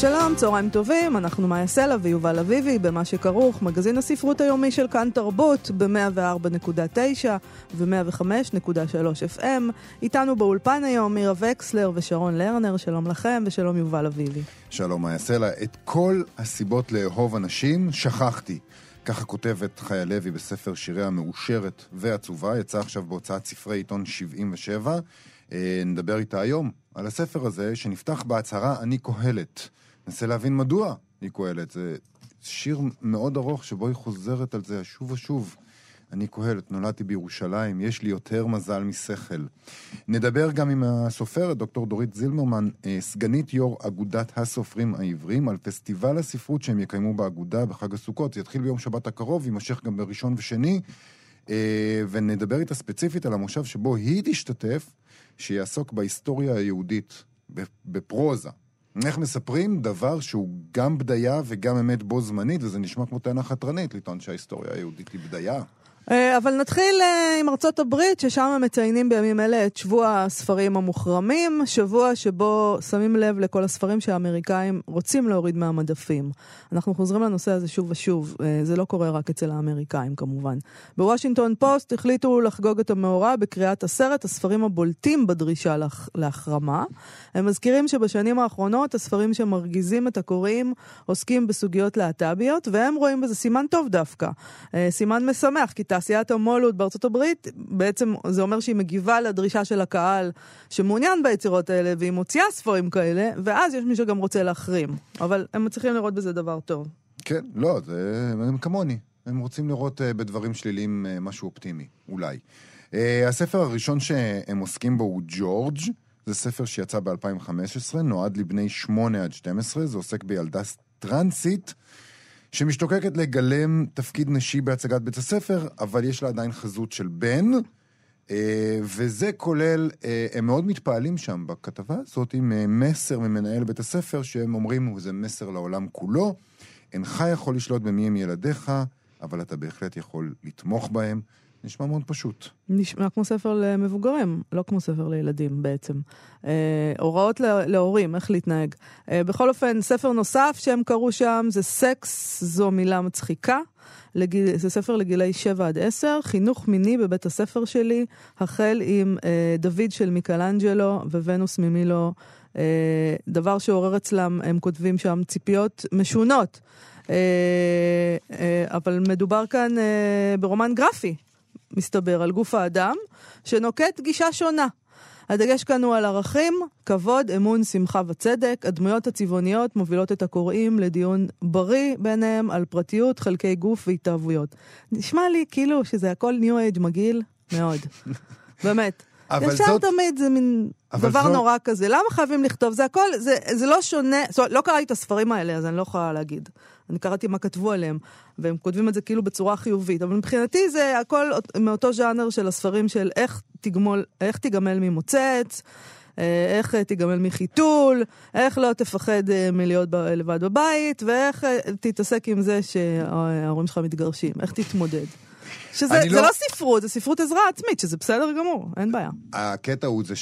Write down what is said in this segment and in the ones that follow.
שלום, צהריים טובים, אנחנו מאיה סלע ויובל אביבי במה שכרוך, מגזין הספרות היומי של כאן תרבות ב-104.9 ו-105.3 FM. איתנו באולפן היום מירה וקסלר ושרון לרנר, שלום לכם ושלום יובל אביבי. שלום מאיה סלע, את כל הסיבות לאהוב אנשים שכחתי. ככה כותבת חיה לוי בספר שיריה המאושרת ועצובה, יצא עכשיו בהוצאת ספרי עיתון 77. אה, נדבר איתה היום על הספר הזה, שנפתח בהצהרה "אני קהלת". ננסה להבין מדוע היא קהלת. זה שיר מאוד ארוך שבו היא חוזרת על זה שוב ושוב. אני קהלת, נולדתי בירושלים, יש לי יותר מזל משכל. נדבר גם עם הסופרת, דוקטור דורית זילמרמן, אה, סגנית יו"ר אגודת הסופרים העבריים, על פסטיבל הספרות שהם יקיימו באגודה בחג הסוכות. זה יתחיל ביום שבת הקרוב, יימשך גם בראשון ושני, אה, ונדבר איתה ספציפית על המושב שבו היא תשתתף, שיעסוק בהיסטוריה היהודית, בפרוזה. איך מספרים דבר שהוא גם בדיה וגם אמת בו זמנית, וזה נשמע כמו טענה חתרנית לטעון שההיסטוריה היהודית היא בדיה. אה, אבל נתחיל אה, עם ארצות הברית, ששם מציינים בימים אלה את שבוע הספרים המוחרמים, שבוע שבו שמים לב לכל הספרים שהאמריקאים רוצים להוריד מהמדפים. אנחנו חוזרים לנושא הזה שוב ושוב, אה, זה לא קורה רק אצל האמריקאים כמובן. בוושינגטון פוסט החליטו לחגוג את המאורע בקריאת עשרת הספרים הבולטים בדרישה להח... להחרמה. הם מזכירים שבשנים האחרונות הספרים שמרגיזים את הקוראים עוסקים בסוגיות להט"ביות, והם רואים בזה סימן טוב דווקא. סימן משמח, כי תעשיית המו"לות בארצות הברית, בעצם זה אומר שהיא מגיבה לדרישה של הקהל שמעוניין ביצירות האלה, והיא מוציאה ספרים כאלה, ואז יש מי שגם רוצה להחרים. אבל הם מצליחים לראות בזה דבר טוב. כן, לא, זה, הם כמוני. הם רוצים לראות uh, בדברים שליליים uh, משהו אופטימי, אולי. Uh, הספר הראשון שהם עוסקים בו הוא ג'ורג', זה ספר שיצא ב-2015, נועד לבני 8 עד 12, זה עוסק בילדה טרנסית. שמשתוקקת לגלם תפקיד נשי בהצגת בית הספר, אבל יש לה עדיין חזות של בן. אה, וזה כולל, אה, הם מאוד מתפעלים שם בכתבה הזאת עם אה, מסר ממנהל בית הספר, שהם אומרים, וזה מסר לעולם כולו, אינך יכול לשלוט במי הם ילדיך, אבל אתה בהחלט יכול לתמוך בהם. נשמע מאוד פשוט. נשמע כמו ספר למבוגרים, לא כמו ספר לילדים בעצם. אה, הוראות לה, להורים, איך להתנהג. אה, בכל אופן, ספר נוסף שהם קראו שם זה סקס, זו מילה מצחיקה. לגיל, זה ספר לגילאי 7 עד 10, חינוך מיני בבית הספר שלי, החל עם אה, דוד של מיקלנג'לו וונוס ממילו, אה, דבר שעורר אצלם, הם כותבים שם ציפיות משונות. אה, אה, אבל מדובר כאן אה, ברומן גרפי, מסתבר, על גוף האדם, שנוקט גישה שונה. הדגש כאן הוא על ערכים, כבוד, אמון, שמחה וצדק. הדמויות הצבעוניות מובילות את הקוראים לדיון בריא ביניהם על פרטיות, חלקי גוף והתאהבויות. נשמע לי כאילו שזה הכל ניו אייג' מגעיל מאוד. באמת. אבל ישר זאת... תמיד זה מין דבר זאת... נורא כזה. למה חייבים לכתוב? זה הכל, זה, זה לא שונה, זאת אומרת, לא קראתי את הספרים האלה, אז אני לא יכולה להגיד. אני קראתי מה כתבו עליהם, והם כותבים את זה כאילו בצורה חיובית. אבל מבחינתי זה הכל מאותו ז'אנר של הספרים של איך, תגמול, איך תיגמל ממוצץ. אה, איך תיגמל מחיתול, איך לא תפחד אה, מלהיות לבד בבית, ואיך אה, תתעסק עם זה שההורים שלך מתגרשים, איך תתמודד. שזה לא... לא ספרות, זה ספרות עזרה עצמית, שזה בסדר גמור, אין בעיה. הקטע הוא זה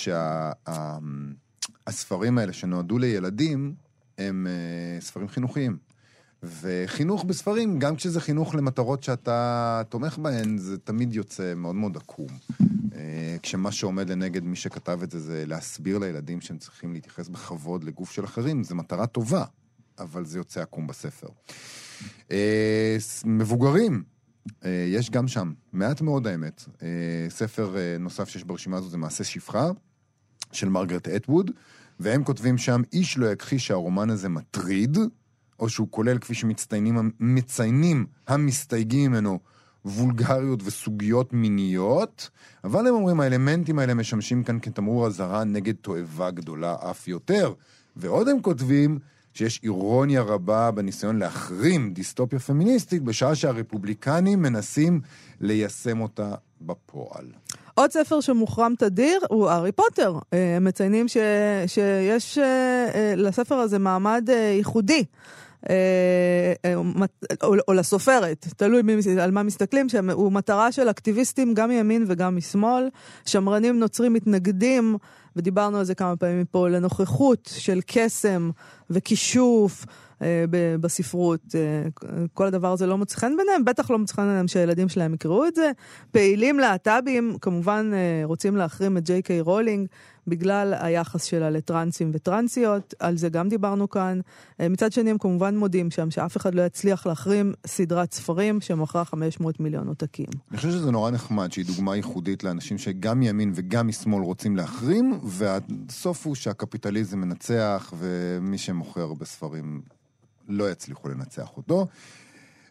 שהספרים שה... האלה שנועדו לילדים, הם ספרים חינוכיים. וחינוך בספרים, גם כשזה חינוך למטרות שאתה תומך בהן, זה תמיד יוצא מאוד מאוד עקום. אה, כשמה שעומד לנגד מי שכתב את זה, זה להסביר לילדים שהם צריכים להתייחס בכבוד לגוף של אחרים, זו מטרה טובה, אבל זה יוצא עקום בספר. אה, מבוגרים, אה, יש גם שם, מעט מאוד האמת. ספר נוסף שיש ברשימה הזו זה מעשה שפחה, של מרגרט אטווד, והם כותבים שם, איש לא יכחיש שהרומן הזה מטריד, או שהוא כולל, כפי שמציינים המסתייגים ממנו, וולגריות וסוגיות מיניות, אבל הם אומרים, האלמנטים האלה משמשים כאן כתמרור אזהרה נגד תועבה גדולה אף יותר. ועוד הם כותבים שיש אירוניה רבה בניסיון להחרים דיסטופיה פמיניסטית, בשעה שהרפובליקנים מנסים ליישם אותה בפועל. עוד ספר שמוחרם תדיר הוא הארי פוטר. אה, מציינים ש, שיש אה, אה, לספר הזה מעמד ייחודי. או, או לסופרת, תלוי על מה מסתכלים, שהוא מטרה של אקטיביסטים גם מימין וגם משמאל. שמרנים נוצרים מתנגדים, ודיברנו על זה כמה פעמים פה, לנוכחות של קסם וכישוף. אה, בספרות. אה, כל הדבר הזה לא מוצא חן ביניהם, בטח לא מוצא חן ביניהם שהילדים שלהם יקראו את זה. פעילים להט"בים כמובן אה, רוצים להחרים את ג'יי קיי רולינג בגלל היחס שלה לטרנסים וטרנסיות, על זה גם דיברנו כאן. מצד שני הם כמובן מודים שם שאף אחד לא יצליח להחרים סדרת ספרים שמכרה 500 מיליון עותקים. אני חושב שזה נורא נחמד שהיא דוגמה ייחודית לאנשים שגם מימין וגם משמאל רוצים להחרים, והסוף הוא שהקפיטליזם מנצח ומי שמוכר בספרים לא יצליחו לנצח אותו.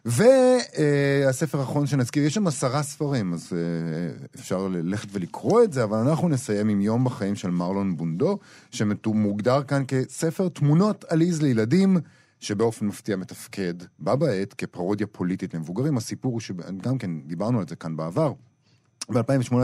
והספר האחרון שנזכיר, יש שם עשרה ספרים, אז אה, אפשר ללכת ולקרוא את זה, אבל אנחנו נסיים עם יום בחיים של מרלון בונדו, שמוגדר כאן כספר תמונות עליז לילדים, שבאופן מפתיע מתפקד בה בעת כפרודיה פוליטית למבוגרים. הסיפור הוא שגם כן, דיברנו על זה כאן בעבר. ב-2018,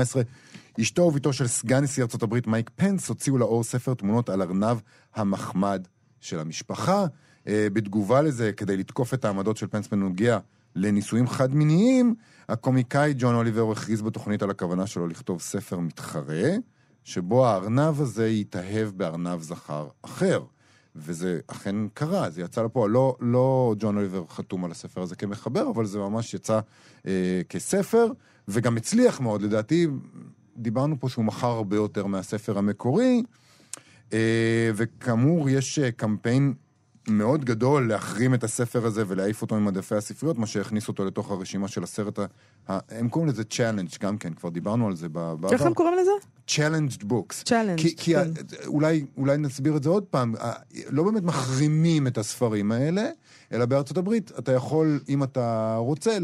אשתו וביתו של סגן נשיא הברית מייק פנס הוציאו לאור ספר תמונות על ארנב המחמד של המשפחה. אה, בתגובה לזה, כדי לתקוף את העמדות של פנס בנוגע לנישואים חד-מיניים, הקומיקאי ג'ון אוליבר הכריז בתוכנית על הכוונה שלו לכתוב ספר מתחרה, שבו הארנב הזה יתאהב בארנב זכר אחר. וזה אכן קרה, זה יצא לפועל. לא, לא ג'ון אוליבר חתום על הספר הזה כמחבר, אבל זה ממש יצא אה, כספר, וגם הצליח מאוד. לדעתי, דיברנו פה שהוא מכר הרבה יותר מהספר המקורי, אה, וכאמור, יש אה, קמפיין מאוד גדול להחרים את הספר הזה ולהעיף אותו ממדפי הספריות, מה שהכניס אותו לתוך הרשימה של הסרט ה... הם קוראים לזה challenge גם כן, כבר דיברנו על זה בעבר. איך הם קוראים לזה? challenged books. challenged, כי, כי כן. אולי, אולי נסביר את זה עוד פעם, לא באמת מחרימים את הספרים האלה, אלא בארצות הברית אתה יכול, אם אתה רוצה,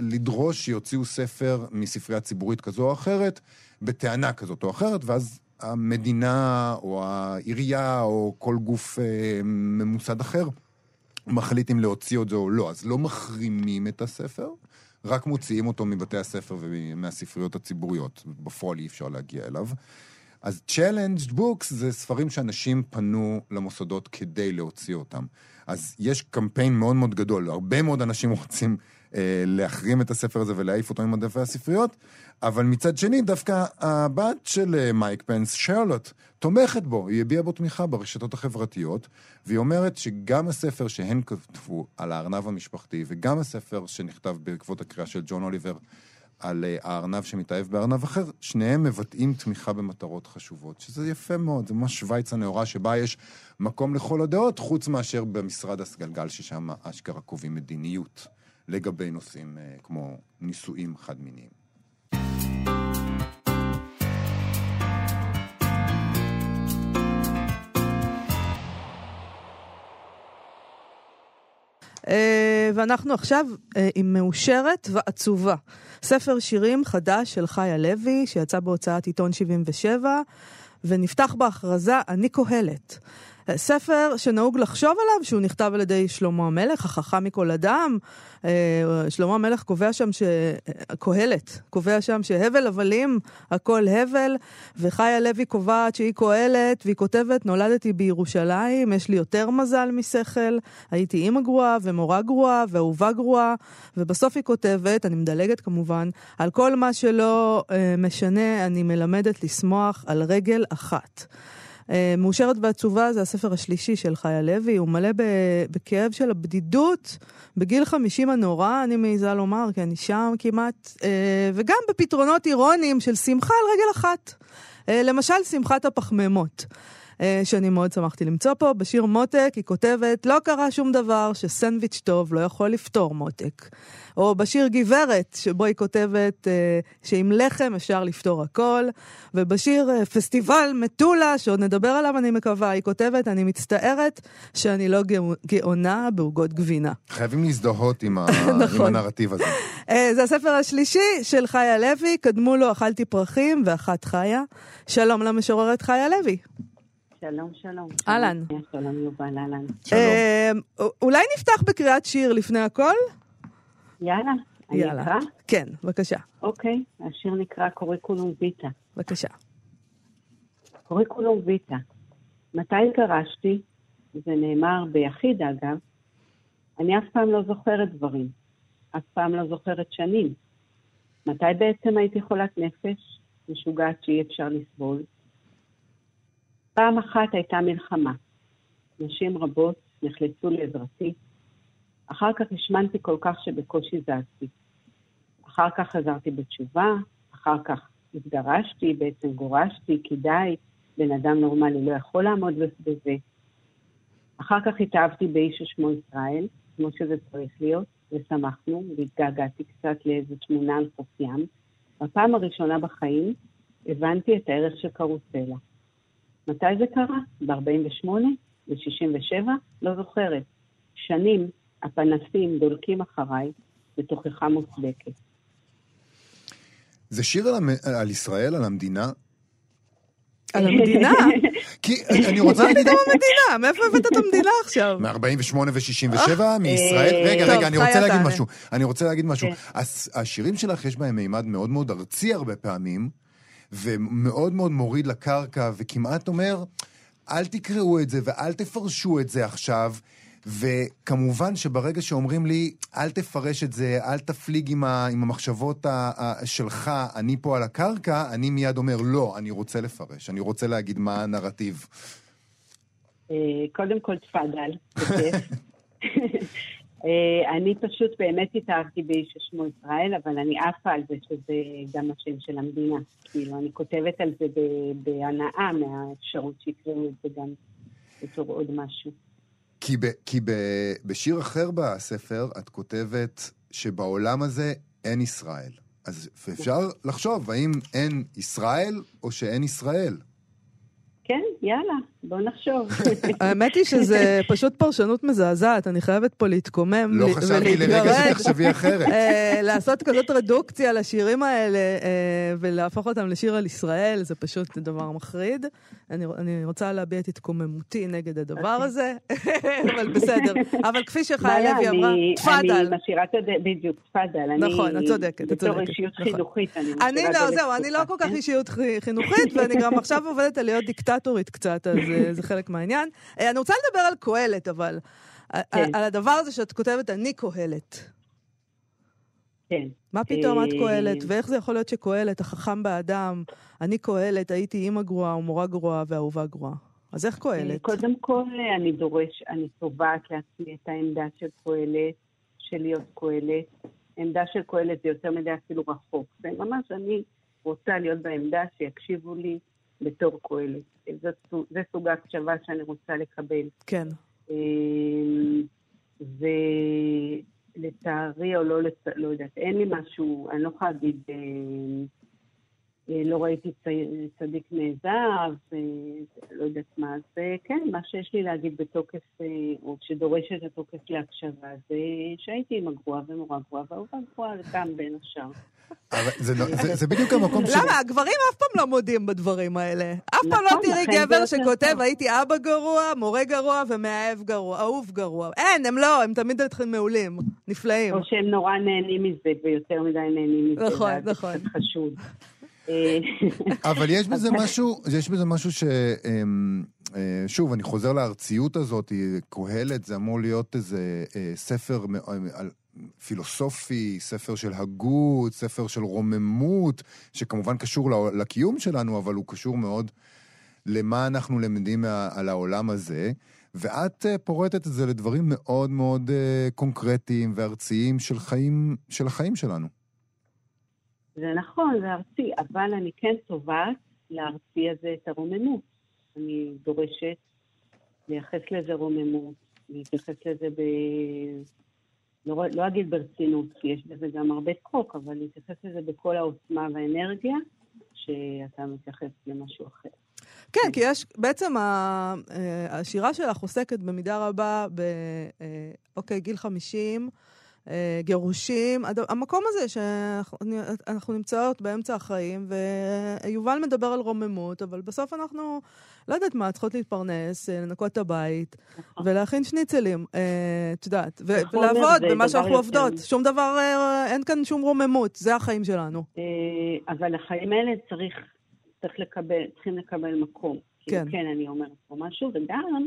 לדרוש שיוציאו ספר מספרייה ציבורית כזו או אחרת, בטענה כזאת או אחרת, ואז המדינה או העירייה או כל גוף אה, ממוסד אחר מחליט אם להוציא את זה או לא. אז לא מחרימים את הספר, רק מוציאים אותו מבתי הספר ומהספריות הציבוריות. בפועל אי אפשר להגיע אליו. אז Challenged Books זה ספרים שאנשים פנו למוסדות כדי להוציא אותם. אז יש קמפיין מאוד מאוד גדול, הרבה מאוד אנשים רוצים אה, להחרים את הספר הזה ולהעיף אותו ממדפי הספריות, אבל מצד שני, דווקא הבת של אה, מייק פנס, שרלוט, תומכת בו, היא הביעה בו תמיכה ברשתות החברתיות, והיא אומרת שגם הספר שהן כתבו על הארנב המשפחתי, וגם הספר שנכתב בעקבות הקריאה של ג'ון אוליבר על אה, הארנב שמתאהב בארנב אחר, שניהם מבטאים תמיכה במטרות חשובות, שזה יפה מאוד, זה ממש שווייץ הנאורה שבה יש מקום לכל הדעות, חוץ מאשר במשרד הסגלגל, ששם אשכרה קובעים מדיניות לגבי נושאים אה, כמו נישואים חד-מיניים. ואנחנו עכשיו אה, עם מאושרת ועצובה. ספר שירים חדש של חיה לוי, שיצא בהוצאת עיתון 77, ונפתח בהכרזה "אני קהלת". ספר שנהוג לחשוב עליו שהוא נכתב על ידי שלמה המלך, החכם מכל אדם. אה, שלמה המלך קובע שם ש... קהלת, קובע שם שהבל הבלים, הכל הבל, וחיה לוי קובעת שהיא קהלת, והיא כותבת, נולדתי בירושלים, יש לי יותר מזל משכל, הייתי אימא גרועה ומורה גרועה ואהובה גרועה, ובסוף היא כותבת, אני מדלגת כמובן, על כל מה שלא אה, משנה, אני מלמדת לשמוח על רגל אחת. אה, מאושרת ועצובה זה הספר השלישי של חיה לוי, הוא מלא בכאב של הבדידות בגיל 50 הנורא, אני מעיזה לומר, כי אני שם כמעט, אה, וגם בפתרונות אירוניים של שמחה על רגל אחת. אה, למשל, שמחת הפחמימות. שאני מאוד שמחתי למצוא פה. בשיר מותק היא כותבת, לא קרה שום דבר שסנדוויץ' טוב לא יכול לפתור מותק. או בשיר גברת, שבו היא כותבת אה, שעם לחם אפשר לפתור הכל, ובשיר אה, פסטיבל מטולה, שעוד נדבר עליו אני מקווה, היא כותבת, אני מצטערת שאני לא גאונה בעוגות גבינה. חייבים להזדהות עם, ה... נכון. עם הנרטיב הזה. אה, זה הספר השלישי של חיה לוי, קדמו לו אכלתי פרחים ואחת חיה. שלום למשוררת חיה לוי. שלום, שלום. אהלן. שלום, יובל, אהלן. שלום. אה, אולי נפתח בקריאת שיר לפני הכל? יאללה, אני יאללה. אקרא? כן, בבקשה, אוקיי, השיר נקרא קוריקולום ויטה. בבקשה. קוריקולום ויטה. מתי התגרשתי? זה נאמר ביחיד, אגב. אני אף פעם לא זוכרת דברים. אף פעם לא זוכרת שנים. מתי בעצם הייתי חולת נפש? משוגעת שאי אפשר לסבול. פעם אחת הייתה מלחמה. נשים רבות נחלצו לעזרתי. אחר כך השמנתי כל כך שבקושי זזתי. אחר כך חזרתי בתשובה, אחר כך התגרשתי, בעצם גורשתי, כי די, בן אדם נורמלי לא יכול לעמוד בזה. אחר כך התאהבתי באיש ששמו ישראל, כמו שזה צריך להיות, ושמחנו, והתגעגעתי קצת לאיזו תמונה על חוף ים. בפעם הראשונה בחיים הבנתי את הערך של קרוסלה. מתי זה קרה? ב-48? ב-67? לא זוכרת. שנים הפנסים דולקים אחריי בתוכחה מוצדקת. זה שיר על, המ... על ישראל, על המדינה? על המדינה? כי אני רוצה להגיד... פתאום המדינה, מאיפה הבאת את המדינה עכשיו? מ-48 ו-67, מישראל. אה, רגע, טוב, רגע, אני רוצה להגיד. משהו. אני רוצה להגיד משהו. כן. השירים שלך יש בהם מימד מאוד מאוד ארצי הרבה פעמים, ומאוד מאוד מוריד לקרקע, וכמעט אומר, אל תקראו את זה ואל תפרשו את זה עכשיו. וכמובן שברגע שאומרים לי, אל תפרש את זה, אל תפליג עם, ה, עם המחשבות ה, ה, שלך, אני פה על הקרקע, אני מיד אומר, לא, אני רוצה לפרש, אני רוצה להגיד מה הנרטיב. אה, קודם כל, תפאדל, אני פשוט באמת התאהבתי באיש ששמו ישראל, אבל אני עפה על זה שזה גם השם של המדינה. כאילו, אני כותבת על זה בהנאה מהאפשרות שיקראו את זה גם בתור עוד משהו. כי, ב, כי ב, בשיר אחר בספר את כותבת שבעולם הזה אין ישראל. אז אפשר לחשוב, האם אין ישראל או שאין ישראל? כן, יאללה, בוא נחשוב. האמת היא שזה פשוט פרשנות מזעזעת, אני חייבת פה להתקומם לא חשבתי לרגע. שתחשבי אחרת. אה, לעשות כזאת רדוקציה לשירים האלה אה, ולהפוך אותם לשיר על ישראל, זה פשוט דבר מחריד. אני, אני רוצה להביע את התקוממותי נגד הדבר אוקיי. הזה, אבל בסדר. אבל כפי שחיה לוי אמרה, תפאדל. אני משאירה את הדרך, בדיוק, תפאדל. נכון, את צודקת, את בתור צודקת, אישיות נכון. חינוכית, אני אני משאירה לא, דלת זהו, אני לא כל כך כן? אישיות חי- חינוכית, ואני גם עכשיו עובדת על להיות דיקטטורית קצת, אז אה, זה חלק מהעניין. אה, אני רוצה לדבר על קהלת, אבל. על- כן. על הדבר הזה שאת כותבת, אני קהלת. כן. מה פתאום את אה, קהלת, ואיך זה יכול להיות שקהלת, החכם באדם, אני קהלת, הייתי אימא גרועה ומורה גרועה ואהובה גרועה. אז איך קהלת? קודם כל, אני דורש, אני תובעת לעצמי את העמדה של קהלת, של להיות קהלת. עמדה של קהלת זה יותר מדי אפילו רחוק. זה ממש, אני רוצה להיות בעמדה שיקשיבו לי בתור קהלת. זה, סוג- ההקשבה שאני רוצה לקבל. כן. אמ, ולצערי, או לא. לא יודעת, אין לי משהו, אני לא יכולה להגיד, אמ, לא ראיתי צדיק נעזב, אה, לא יודעת מה, זה כן, מה שיש לי להגיד בתוקף, אה, או שדורש את התוקף להקשבה, זה שהייתי עם הגרועה ומורה גרועה, ואהובה גרועה גם בין השאר. אבל זה, לא- זה, זה בדיוק המקום של... למה? הגברים אף פעם לא מודים בדברים האלה. אף פעם לא נכון, תראי גבר זה שכותב. הייתי אבא גרוע, מורה גרוע ומאהב גרוע, אהוב גרוע. אין, הם לא, הם תמיד מעולים, נפלאים. או שהם נורא נהנים מזה, ויותר מדי נהנים מזה. נכון, זה נכון. קצת חשוד. אה, אבל יש בזה משהו, יש בזה משהו ש... אמ, אה, שוב, אני חוזר לארציות הזאת, קהלת זה אמור להיות איזה אה, ספר על- פילוסופי, ספר של הגות, ספר של רוממות, שכמובן קשור לקיום שלנו, אבל הוא קשור מאוד למה אנחנו למדים על העולם הזה. ואת אה, פורטת את זה לדברים מאוד מאוד אה, קונקרטיים וארציים של חיים, של החיים שלנו. זה נכון, זה ארצי, אבל אני כן תובעת לארצי הזה את הרוממות. אני דורשת לייחס לזה רוממות, להתייחס לזה ב... לא, לא אגיד ברצינות, כי יש בזה גם הרבה צחוק, אבל להתייחס לזה בכל העוצמה והאנרגיה, שאתה מתייחס למשהו אחר. כן, כי יש, בעצם אה, השירה שלך עוסקת במידה רבה ב... אה, אוקיי, גיל 50, אה, גירושים, הד- המקום הזה שאנחנו נמצאות באמצע החיים, ויובל מדבר על רוממות, אבל בסוף אנחנו, לא יודעת מה, צריכות להתפרנס, אה, לנקות את הבית, נכון. ולהכין שניצלים, אה, את יודעת, נכון, ולעבוד במה שאנחנו עובדות. שום דבר, אה, אין כאן שום רוממות, זה החיים שלנו. אה, אבל החיים האלה צריך, צריך לקבל, צריכים לקבל מקום. כן. כאילו, כן, אני אומרת פה משהו, וגם אה,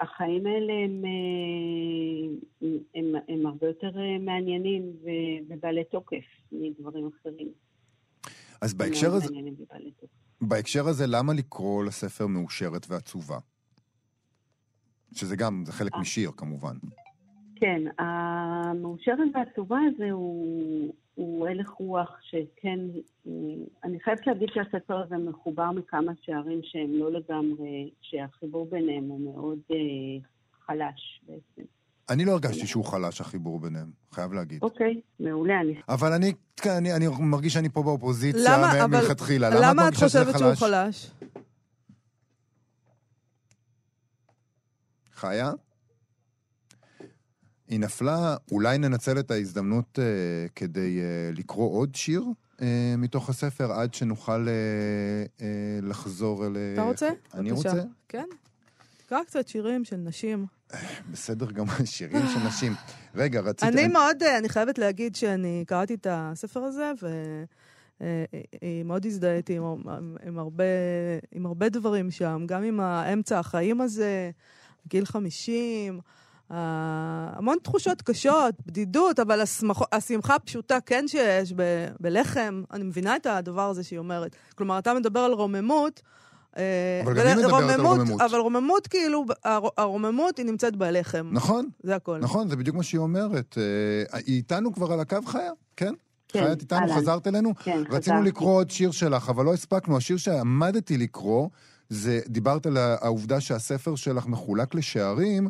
החיים האלה הם, אה, הם, הם הרבה יותר אה, מעניינים ו- ובעלי תוקף מדברים אחרים. אז בהקשר הזה. בהקשר הזה, למה לקרוא לספר מאושרת ועצובה? שזה גם, זה חלק משיר כמובן. כן, המאושרת והעצובה הזה הוא, הוא הלך רוח שכן, אני חייבת להגיד שהספר הזה מחובר מכמה שערים שהם לא לגמרי, שהחיבור ביניהם הוא מאוד אה, חלש בעצם. אני לא הרגשתי שהוא חלש, החיבור ביניהם, חייב להגיד. אוקיי, מעולה, אני... אבל אני, כן, אני, אני מרגיש שאני פה באופוזיציה למה, מ- אבל- מלכתחילה. למה, למה את חושבת שהוא חלש? חיה? היא נפלה, אולי ננצל את ההזדמנות אה, כדי אה, לקרוא עוד שיר אה, מתוך הספר, עד שנוכל אה, אה, לחזור אל... אתה רוצה? אני בבקשה. רוצה. כן. תקרא קצת שירים של נשים. בסדר גמור, שירים של נשים. רגע, רציתי... אני מאוד, אה, אני חייבת להגיד שאני קראתי את הספר הזה, ומאוד הזדהיתי עם, עם, עם, הרבה, עם הרבה דברים שם, גם עם האמצע החיים הזה, גיל 50, אה, המון תחושות קשות, בדידות, אבל השמח, השמחה הפשוטה כן שיש ב, בלחם, אני מבינה את הדבר הזה שהיא אומרת. כלומר, אתה מדבר על רוממות, אה, אבל גם היא מדברת על רוממות. אבל רוממות, כאילו, הר- הרוממות היא נמצאת בלחם. נכון, זה הכל. נכון, זה בדיוק מה שהיא אומרת. אה, היא איתנו כבר על הקו, חיה? כן? כן, חיה, את איתנו? אהלן. חזרת אלינו? כן, רצינו חזרתי. לקרוא עוד שיר שלך, אבל לא הספקנו. השיר שעמדתי לקרוא, זה, דיברת על העובדה שהספר שלך מחולק לשערים,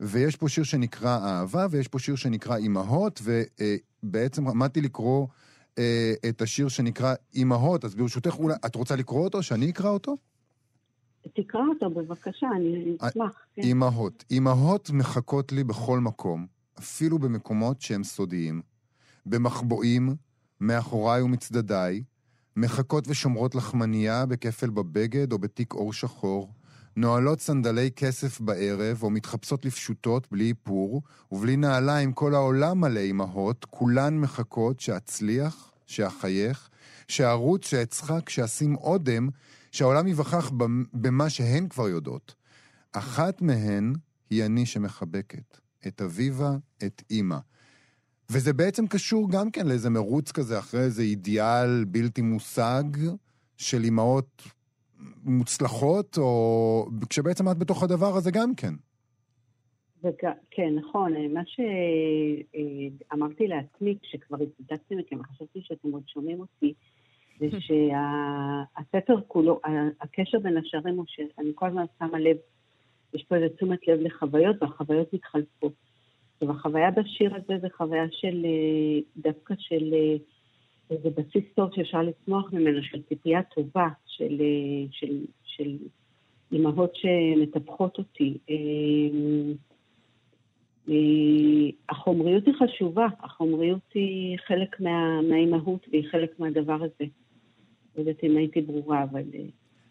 ויש פה שיר שנקרא אהבה, ויש פה שיר שנקרא אימהות, ובעצם עמדתי לקרוא אה, את השיר שנקרא אימהות, אז ברשותך, אולי, את רוצה לקרוא אותו? שאני אקרא אותו? תקרא אותו בבקשה, אני אשמח. כן. אימהות. אימהות מחכות לי בכל מקום, אפילו במקומות שהם סודיים. במחבואים, מאחוריי ומצדדיי, מחכות ושומרות לחמנייה בכפל בבגד או בתיק אור שחור, נועלות סנדלי כסף בערב או מתחפשות לפשוטות בלי איפור, ובלי נעליים כל העולם מלא אימהות, כולן מחכות שאצליח, שאחייך, שארוץ, שאצחק, שאשים אודם, שהעולם ייווכח במ- במה שהן כבר יודעות. אחת מהן היא אני שמחבקת, את אביבה, את אימא. וזה בעצם קשור גם כן לאיזה מרוץ כזה אחרי איזה אידיאל בלתי מושג של אימהות מוצלחות, או כשבעצם את בתוך הדבר הזה גם כן. וג... כן, נכון. מה שאמרתי לעצמי כשכבר התנתקתי מכם, חשבתי שאתם עוד שומעים אותי, זה שהספר כולו, הקשר בין השערים הוא שאני כל הזמן שמה לב, יש פה איזה תשומת לב לחוויות, והחוויות מתחלפות. עכשיו, החוויה בשיר הזה זה חוויה של, אה, דווקא של איזה בסיס טוב שאפשר לצמוח ממנו, של ציפייה טובה, של, אה, של, של אימהות שמטפחות אותי. אה, אה, החומריות היא חשובה, החומריות היא חלק מה, מהאימהות והיא חלק מהדבר הזה. לא יודעת אם הייתי ברורה, אבל...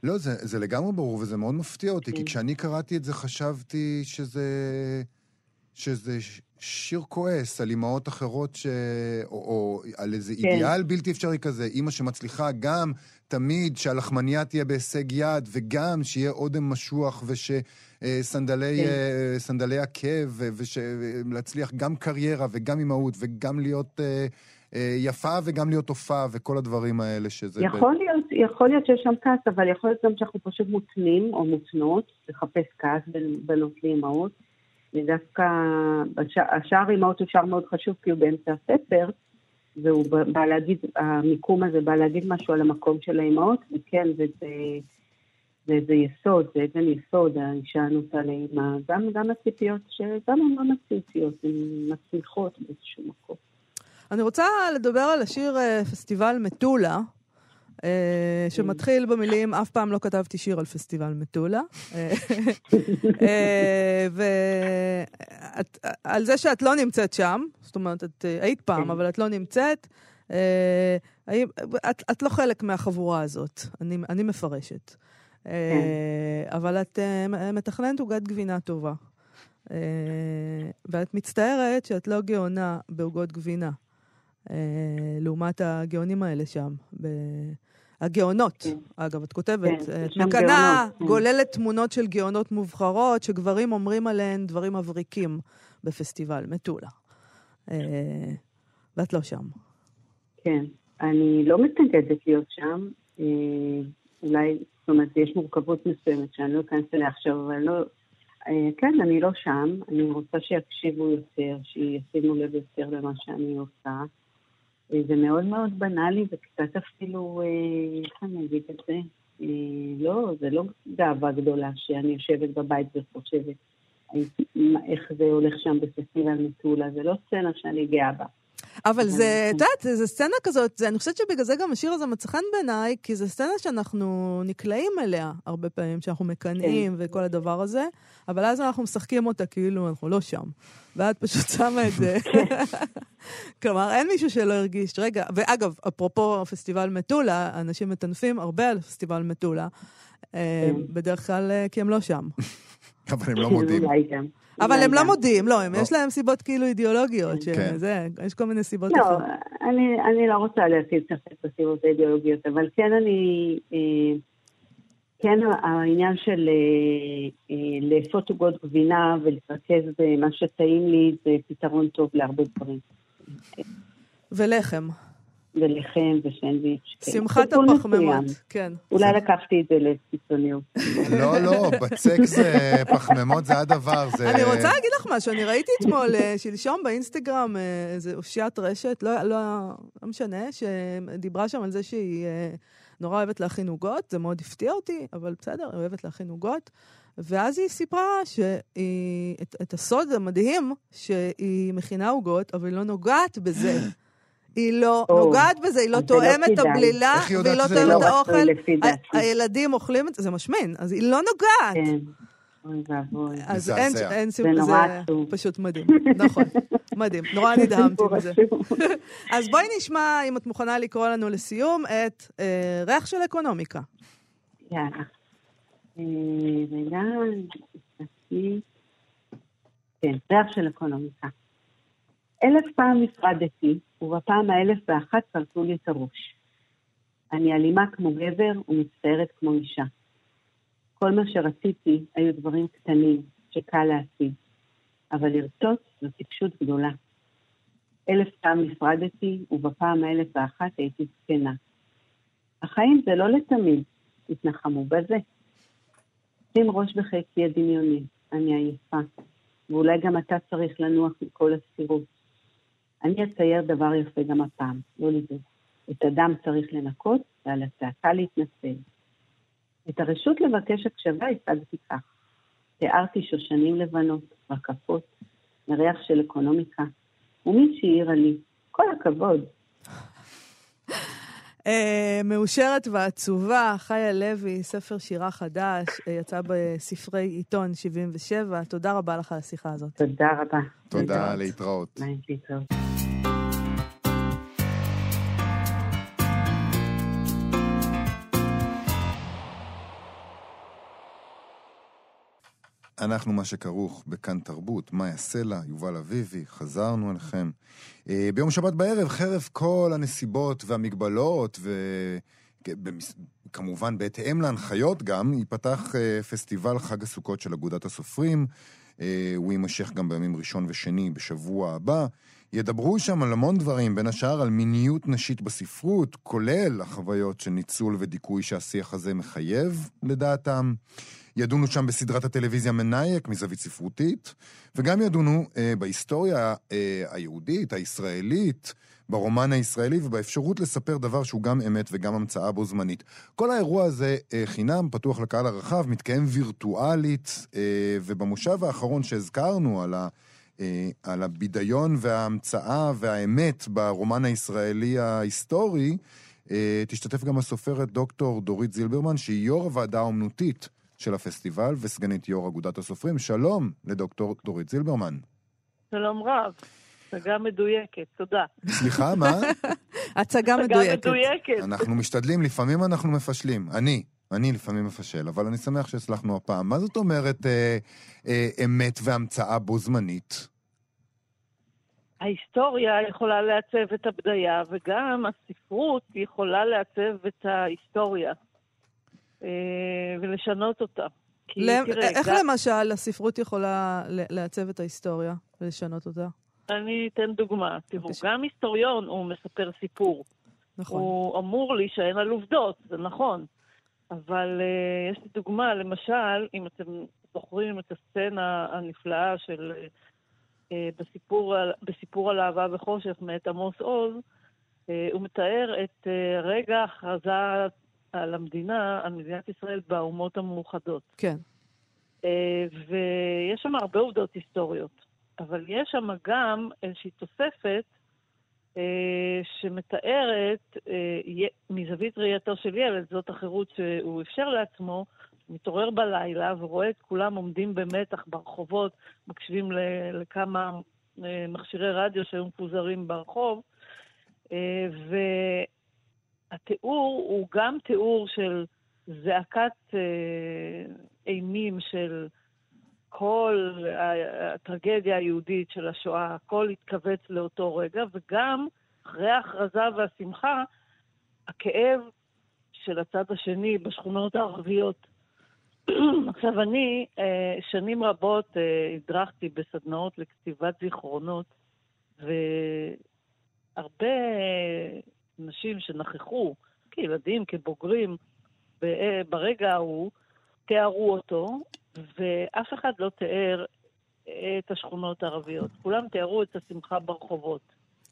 לא, זה, זה לגמרי ברור, וזה מאוד מפתיע אותי, כי כן. כשאני קראתי את זה חשבתי שזה, שזה שיר כועס על אימהות אחרות, ש... או, או על איזה כן. אידיאל בלתי אפשרי כזה, אימא שמצליחה גם תמיד שהלחמניה תהיה בהישג יד, וגם שיהיה אודם משוח ושסנדלי כן. אה, עקב, ולהצליח גם קריירה וגם אימהות וגם להיות אה, אה, יפה וגם להיות הופעה וכל הדברים האלה שזה... יכול להיות, יכול להיות שיש שם כעס, אבל יכול להיות גם שאנחנו פשוט מותנים או מותנות לחפש כעס בין בנות לאימהות. ודווקא בשע- השער אימהות הוא שער מאוד חשוב כי הוא באמצע הספר, והוא בא להגיד, המיקום הזה בא להגיד משהו על המקום של האימהות, וכן, וזה, וזה יסוד, זה אבן יסוד, ההישענות על האימא. גם, גם הציפיות, שגם הן לא מציאותיות, הן מצליחות באיזשהו מקום. אני רוצה לדבר על השיר אה, פסטיבל מטולה, שמתחיל במילים, אף פעם לא כתבתי שיר על פסטיבל מטולה. אה, אה, את, על זה שאת לא נמצאת שם, זאת אומרת, את אה, היית פעם, כן. אבל את לא נמצאת, אה, את, את לא חלק מהחבורה הזאת, אני, אני מפרשת. אה, אבל את אה, מתכננת עוגת גבינה טובה. אה, ואת מצטערת שאת לא גאונה בעוגות גבינה, אה, לעומת הגאונים האלה שם. ב... הגאונות, כן. אגב, את כותבת, כן, אה, מקנה, גאונות, כן. גוללת תמונות של גאונות מובחרות, שגברים אומרים עליהן דברים מבריקים בפסטיבל מטולה. אה, ואת לא שם. כן, אני לא מתנגדת להיות שם. אה, אולי, זאת אומרת, יש מורכבות מסוימת שאני לא אכנס אליה עכשיו, אבל לא... אה, כן, אני לא שם. אני רוצה שיקשיבו יותר, שישימו לב יותר למה שאני עושה. אה, זה מאוד מאוד בנאלי וקצת אפילו, אה, איך אני אגיד את זה? אה, לא, זה לא גאווה גדולה שאני יושבת בבית וחושבת איך זה הולך שם בפסטיבל מטולה. זה לא סצנה שאני גאה בה. אבל זה. את יודעת, זו סצנה כזאת, זה, אני חושבת שבגלל זה גם השיר הזה מצא חן בעיניי, כי זו סצנה שאנחנו נקלעים אליה הרבה פעמים, שאנחנו מקנאים כן. וכל הדבר הזה, אבל אז אנחנו משחקים אותה כאילו אנחנו לא שם. ואת פשוט שמה את זה. כלומר, אין מישהו שלא הרגיש. רגע, ואגב, אפרופו פסטיבל מטולה, אנשים מטנפים הרבה על פסטיבל מטולה, אה. בדרך כלל אה, כי הם לא שם. אבל הם לא מודים. אולי גם. אבל הם לא. מודים, לא, הם לא. יש להם סיבות כאילו אידיאולוגיות, כן. שזה, יש כל מיני סיבות לא, אחרות. אני, אני לא רוצה להטיל ספק בסיבות האידיאולוגיות, אבל כן אני, אה, כן העניין של אה, אה, לאפות עוגות גבינה ולהתרכז במה שטעים לי זה פתרון טוב להרבה דברים. ולחם. ולחם ושנדוויץ'. שמחת הפחמימות. כן. אולי לקחתי את זה לקיצוניות. לא, לא, בצק זה פחמימות, זה הדבר. זה... אני רוצה להגיד לך משהו, אני ראיתי אתמול, אה, שלשום באינסטגרם, אה, איזה אושיית רשת, לא, לא, לא משנה, שדיברה שם על זה שהיא אה, נורא אוהבת להכין עוגות, זה מאוד הפתיע אותי, אבל בסדר, היא אוהבת להכין עוגות. ואז היא סיפרה שהיא, את, את הסוד המדהים, שהיא מכינה עוגות, אבל היא לא נוגעת בזה. היא לא או, נוגעת בזה, היא לא זה לא תואמת את. הבלילה, והיא לא תואמת את לא האוכל. רצוי לפי ה- דעתי. הילדים אוכלים את זה, זה משמין, אז היא לא נוגעת. כן. אז אין. אין זה נורא זה עצוב. פשוט מדהים. נכון, מדהים. נורא נדהמתי מזה. עצוב. אז בואי נשמע, אם את מוכנה לקרוא לנו לסיום, את אה, ריח של אקונומיקה. יאללה. אה, רגע. כן, ריח של אקונומיקה. אלף פעם נפרדתי, ובפעם האלף ואחת פרצו לי את הראש. אני אלימה כמו גבר ומצטערת כמו אישה. כל מה שרציתי היו דברים קטנים שקל להשיג, אבל לרצות זו טיפשות גדולה. אלף פעם נפרדתי, ובפעם האלף ואחת הייתי זקנה. החיים זה לא לתמיד, התנחמו בזה. שים ראש בחיקי הדמיוני, אני עייפה, ואולי גם אתה צריך לנוח מכל הסירות. אני אצייר דבר יפה גם הפעם, לא לדאוג. את הדם צריך לנקות, ועל הצעקה להתנצל. את הרשות לבקש הקשבה השגתי כך. תיארתי שושנים לבנות, רקפות, מריח של אקונומיקה, ומי שהעירה לי, כל הכבוד, אה, מאושרת ועצובה, חיה לוי, ספר שירה חדש, אה, יצא בספרי עיתון 77. תודה רבה לך על השיחה הזאת. תודה רבה. תודה, להתראות. להתראות. אנחנו מה שכרוך בכאן תרבות, מאיה סלע, יובל אביבי, חזרנו אליכם. אה, ביום שבת בערב, חרף כל הנסיבות והמגבלות, וכמובן בהתאם להנחיות גם, ייפתח אה, פסטיבל חג הסוכות של אגודת הסופרים. אה, הוא יימשך גם בימים ראשון ושני בשבוע הבא. ידברו שם על המון דברים, בין השאר על מיניות נשית בספרות, כולל החוויות של ניצול ודיכוי שהשיח הזה מחייב, לדעתם. ידונו שם בסדרת הטלוויזיה מנייק מזווית ספרותית, וגם ידונו אה, בהיסטוריה אה, היהודית, הישראלית, ברומן הישראלי ובאפשרות לספר דבר שהוא גם אמת וגם המצאה בו זמנית. כל האירוע הזה אה, חינם, פתוח לקהל הרחב, מתקיים וירטואלית, אה, ובמושב האחרון שהזכרנו על ה... אה, על הבידיון וההמצאה והאמת ברומן הישראלי ההיסטורי, אה, תשתתף גם הסופרת דוקטור דורית זילברמן, שהיא יו"ר הוועדה האומנותית של הפסטיבל וסגנית יו"ר אגודת הסופרים. שלום לדוקטור דורית זילברמן. שלום רב. הצגה מדויקת, תודה. סליחה, מה? הצגה מדויקת. מדויקת. אנחנו משתדלים, לפעמים אנחנו מפשלים. אני, אני לפעמים מפשל, אבל אני שמח שהצלחנו הפעם. מה זאת אומרת אה, אה, אמת והמצאה בו זמנית? ההיסטוריה יכולה לעצב את הבדיה, וגם הספרות יכולה לעצב את ההיסטוריה ולשנות אותה. כי למ- תראה, איך גם- למשל הספרות יכולה לעצב את ההיסטוריה ולשנות אותה? אני אתן דוגמה. תראו, בבקשה. גם היסטוריון הוא מספר סיפור. נכון. הוא אמור להישען על עובדות, זה נכון. אבל uh, יש לי דוגמה, למשל, אם אתם זוכרים את הסצנה הנפלאה של uh, בסיפור, על- בסיפור על אהבה וחושך מאת עמוס עוז, uh, הוא מתאר את uh, רגע ההכרזה על המדינה, על מדינת ישראל באומות המאוחדות. כן. אה, ויש שם הרבה עובדות היסטוריות, אבל יש שם גם איזושהי תוספת אה, שמתארת, אה, מזווית ראייתו של ילד, זאת החירות שהוא אפשר לעצמו, מתעורר בלילה ורואה את כולם עומדים במתח ברחובות, מקשיבים לכמה מכשירי רדיו שהיו מפוזרים ברחוב, אה, והתיאור הוא גם תיאור של זעקת אה, אימים של כל הטרגדיה היהודית של השואה, הכל התכווץ לאותו רגע, וגם אחרי ההכרזה והשמחה, הכאב של הצד השני בשכונות הערביות. עכשיו, אני אה, שנים רבות אה, הדרכתי בסדנאות לכתיבת זיכרונות, והרבה נשים שנכחו, כילדים, כבוגרים, ב- ברגע ההוא, תיארו אותו, ואף אחד לא תיאר את השכונות הערביות. כולם תיארו את השמחה ברחובות.